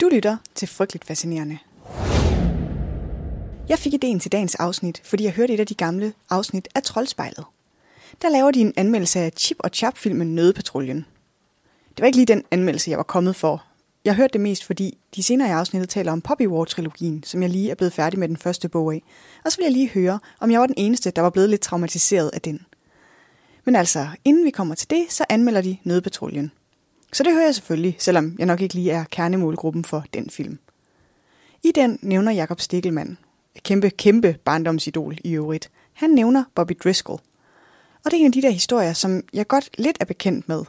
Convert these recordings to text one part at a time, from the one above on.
Du lytter til Frygteligt Fascinerende. Jeg fik ideen til dagens afsnit, fordi jeg hørte et af de gamle afsnit af Troldspejlet. Der laver de en anmeldelse af Chip og Chap-filmen Nødepatruljen. Det var ikke lige den anmeldelse, jeg var kommet for. Jeg hørte det mest, fordi de senere i afsnittet taler om Poppy War-trilogien, som jeg lige er blevet færdig med den første bog af. Og så vil jeg lige høre, om jeg var den eneste, der var blevet lidt traumatiseret af den. Men altså, inden vi kommer til det, så anmelder de Nødepatruljen. Så det hører jeg selvfølgelig, selvom jeg nok ikke lige er kernemålgruppen for den film. I den nævner Jakob Stikkelmann, kæmpe, kæmpe barndomsidol i øvrigt, han nævner Bobby Driscoll. Og det er en af de der historier, som jeg godt lidt er bekendt med.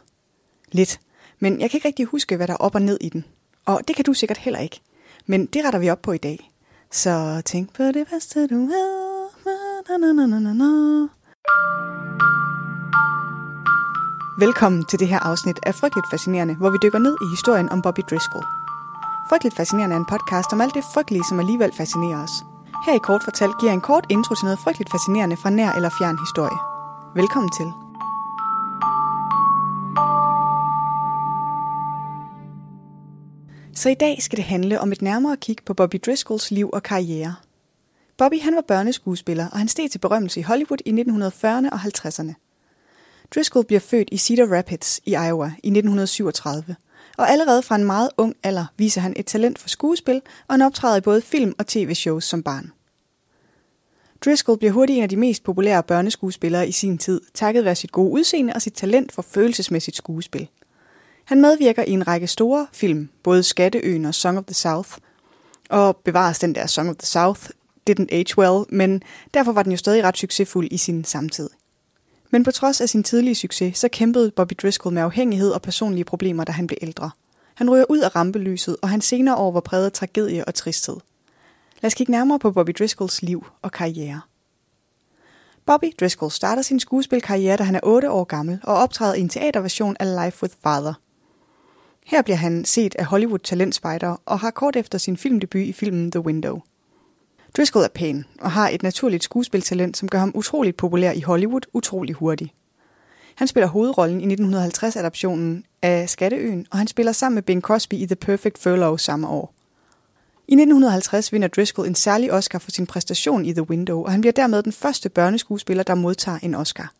Lidt. Men jeg kan ikke rigtig huske, hvad der er op og ned i den. Og det kan du sikkert heller ikke. Men det retter vi op på i dag. Så tænk på det bedste, du ved. Na, na, na, na, na, na. Velkommen til det her afsnit af Frygteligt Fascinerende, hvor vi dykker ned i historien om Bobby Driscoll. Frygteligt Fascinerende er en podcast om alt det frygtelige, som alligevel fascinerer os. Her i Kort Fortalt giver jeg en kort intro til noget frygteligt fascinerende fra nær eller fjern historie. Velkommen til. Så i dag skal det handle om et nærmere kig på Bobby Driscolls liv og karriere. Bobby han var børneskuespiller, og han steg til berømmelse i Hollywood i 1940'erne og 50'erne. Driscoll bliver født i Cedar Rapids i Iowa i 1937, og allerede fra en meget ung alder viser han et talent for skuespil, og han optræder i både film og tv-shows som barn. Driscoll bliver hurtigt en af de mest populære børneskuespillere i sin tid, takket være sit gode udseende og sit talent for følelsesmæssigt skuespil. Han medvirker i en række store film, både Skatteøen og Song of the South, og bevares den der Song of the South didn't age well, men derfor var den jo stadig ret succesfuld i sin samtid. Men på trods af sin tidlige succes, så kæmpede Bobby Driscoll med afhængighed og personlige problemer, da han blev ældre. Han ryger ud af rampelyset, og han senere år var præget af tragedie og tristhed. Lad os kigge nærmere på Bobby Driscolls liv og karriere. Bobby Driscoll starter sin skuespilkarriere, da han er 8 år gammel, og optræder i en teaterversion af Life with Father. Her bliver han set af Hollywood talentspejder og har kort efter sin filmdebut i filmen The Window. Driscoll er pæn og har et naturligt skuespiltalent, som gør ham utroligt populær i Hollywood utrolig hurtigt. Han spiller hovedrollen i 1950-adaptionen af Skatteøen, og han spiller sammen med Bing Crosby i The Perfect Furlough samme år. I 1950 vinder Driscoll en særlig Oscar for sin præstation i The Window, og han bliver dermed den første børneskuespiller, der modtager en Oscar.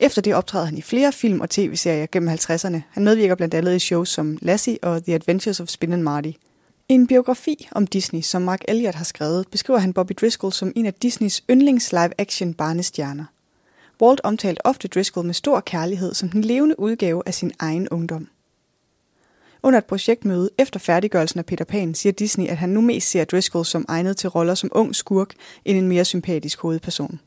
Efter det optræder han i flere film og tv-serier gennem 50'erne. Han medvirker blandt andet i shows som Lassie og The Adventures of Spin and Marty. I en biografi om Disney, som Mark Elliott har skrevet, beskriver han Bobby Driscoll som en af Disneys yndlings live-action barnestjerner. Walt omtalte ofte Driscoll med stor kærlighed som den levende udgave af sin egen ungdom. Under et projektmøde efter færdiggørelsen af Peter Pan siger Disney, at han nu mest ser Driscoll som egnet til roller som ung skurk end en mere sympatisk hovedperson.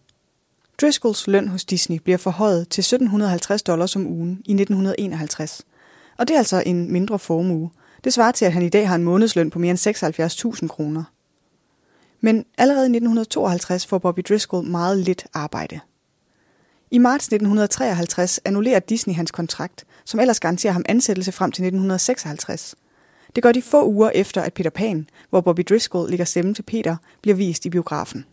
Driscolls løn hos Disney bliver forhøjet til 1750 dollars om ugen i 1951. Og det er altså en mindre formue. Det svarer til, at han i dag har en månedsløn på mere end 76.000 kroner. Men allerede i 1952 får Bobby Driscoll meget lidt arbejde. I marts 1953 annullerer Disney hans kontrakt, som ellers garanterer ham ansættelse frem til 1956. Det gør de få uger efter, at Peter Pan, hvor Bobby Driscoll ligger stemme til Peter, bliver vist i biografen.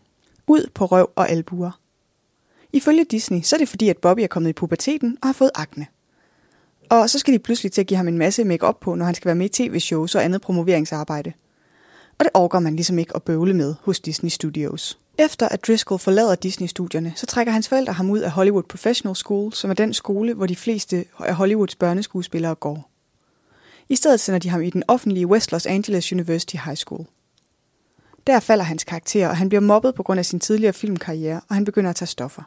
Ud på røv og albuer. Ifølge Disney, så er det fordi, at Bobby er kommet i puberteten og har fået akne. Og så skal de pludselig til at give ham en masse make på, når han skal være med i tv-shows og andet promoveringsarbejde. Og det overgår man ligesom ikke at bøvle med hos Disney Studios. Efter at Driscoll forlader Disney-studierne, så trækker hans forældre ham ud af Hollywood Professional School, som er den skole, hvor de fleste af Hollywoods børneskuespillere går. I stedet sender de ham i den offentlige West Los Angeles University High School. Der falder hans karakter, og han bliver mobbet på grund af sin tidligere filmkarriere, og han begynder at tage stoffer.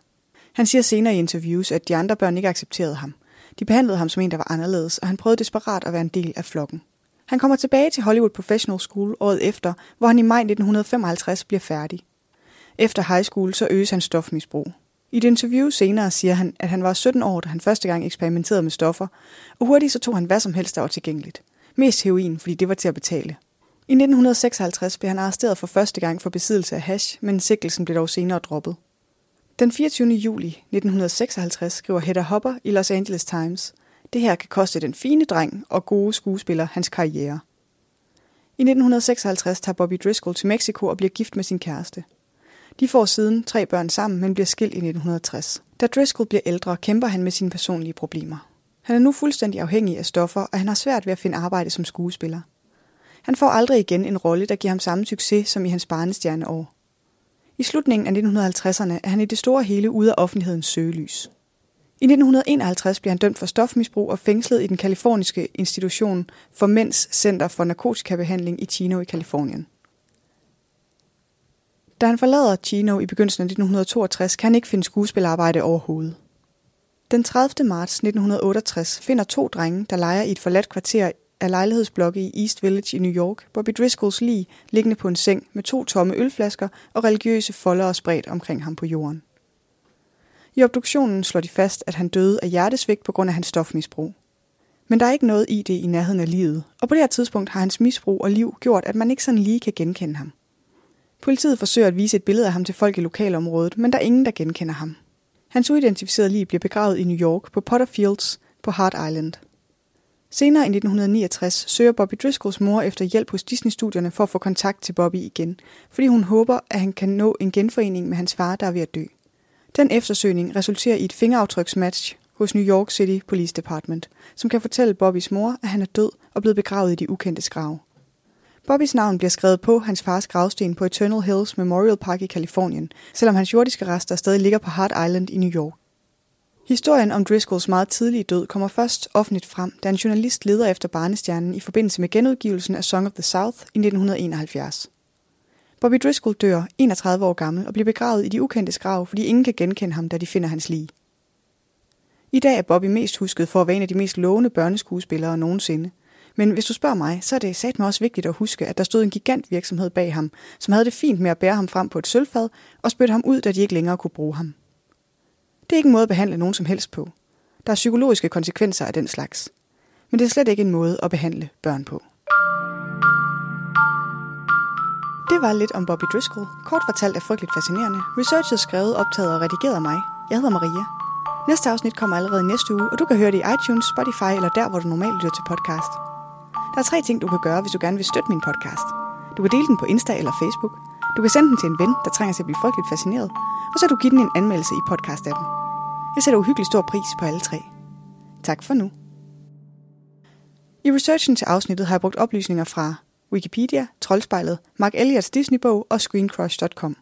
Han siger senere i interviews, at de andre børn ikke accepterede ham. De behandlede ham som en, der var anderledes, og han prøvede desperat at være en del af flokken. Han kommer tilbage til Hollywood Professional School året efter, hvor han i maj 1955 bliver færdig. Efter high school så øges hans stofmisbrug. I et interview senere siger han, at han var 17 år, da han første gang eksperimenterede med stoffer, og hurtigt så tog han hvad som helst, der var tilgængeligt. Mest heroin, fordi det var til at betale. I 1956 blev han arresteret for første gang for besiddelse af hash, men sikkelsen blev dog senere droppet. Den 24. juli 1956 skriver Hedda Hopper i Los Angeles Times, det her kan koste den fine dreng og gode skuespiller hans karriere. I 1956 tager Bobby Driscoll til Mexico og bliver gift med sin kæreste. De får siden tre børn sammen, men bliver skilt i 1960. Da Driscoll bliver ældre, kæmper han med sine personlige problemer. Han er nu fuldstændig afhængig af stoffer, og han har svært ved at finde arbejde som skuespiller. Han får aldrig igen en rolle, der giver ham samme succes som i hans barnestjerneår. I slutningen af 1950'erne er han i det store hele ude af offentlighedens søgelys. I 1951 bliver han dømt for stofmisbrug og fængslet i den kaliforniske institution for Mænds Center for Narkotikabehandling i Chino i Kalifornien. Da han forlader Chino i begyndelsen af 1962, kan han ikke finde skuespilarbejde overhovedet. Den 30. marts 1968 finder to drenge, der leger i et forladt kvarter af lejlighedsblokke i East Village i New York, Bobby Driscolls lig liggende på en seng med to tomme ølflasker og religiøse folder spredt omkring ham på jorden. I obduktionen slår de fast, at han døde af hjertesvigt på grund af hans stofmisbrug. Men der er ikke noget i det i nærheden af livet, og på det her tidspunkt har hans misbrug og liv gjort, at man ikke sådan lige kan genkende ham. Politiet forsøger at vise et billede af ham til folk i lokalområdet, men der er ingen, der genkender ham. Hans uidentificerede lig bliver begravet i New York på Potter Fields på Hart Island. Senere i 1969 søger Bobby Driscolls mor efter hjælp hos Disney-studierne for at få kontakt til Bobby igen, fordi hun håber, at han kan nå en genforening med hans far, der er ved at dø. Den eftersøgning resulterer i et fingeraftryksmatch hos New York City Police Department, som kan fortælle Bobbys mor, at han er død og blevet begravet i de ukendte grav. Bobbys navn bliver skrevet på hans fars gravsten på Eternal Hills Memorial Park i Kalifornien, selvom hans jordiske rester stadig ligger på Hart Island i New York. Historien om Driscolls meget tidlige død kommer først offentligt frem, da en journalist leder efter barnestjernen i forbindelse med genudgivelsen af Song of the South i 1971. Bobby Driscoll dør 31 år gammel og bliver begravet i de ukendte grav, fordi ingen kan genkende ham, da de finder hans lig. I dag er Bobby mest husket for at være en af de mest lovende børneskuespillere nogensinde. Men hvis du spørger mig, så er det satme også vigtigt at huske, at der stod en gigant virksomhed bag ham, som havde det fint med at bære ham frem på et sølvfad og spytte ham ud, da de ikke længere kunne bruge ham. Det er ikke en måde at behandle nogen som helst på. Der er psykologiske konsekvenser af den slags. Men det er slet ikke en måde at behandle børn på. Det var lidt om Bobby Driscoll. Kort fortalt er frygteligt fascinerende. Researchet skrevet, optaget og redigeret af mig. Jeg hedder Maria. Næste afsnit kommer allerede næste uge, og du kan høre det i iTunes, Spotify eller der, hvor du normalt lytter til podcast. Der er tre ting, du kan gøre, hvis du gerne vil støtte min podcast. Du kan dele den på Insta eller Facebook. Du kan sende den til en ven, der trænger til at blive frygteligt fascineret. Og så kan du give den en anmeldelse i podcast-appen. Jeg sætter uhyggelig stor pris på alle tre. Tak for nu. I researchen til afsnittet har jeg brugt oplysninger fra Wikipedia, Troldspejlet, Mark Elliots Disney-bog og Screencrush.com.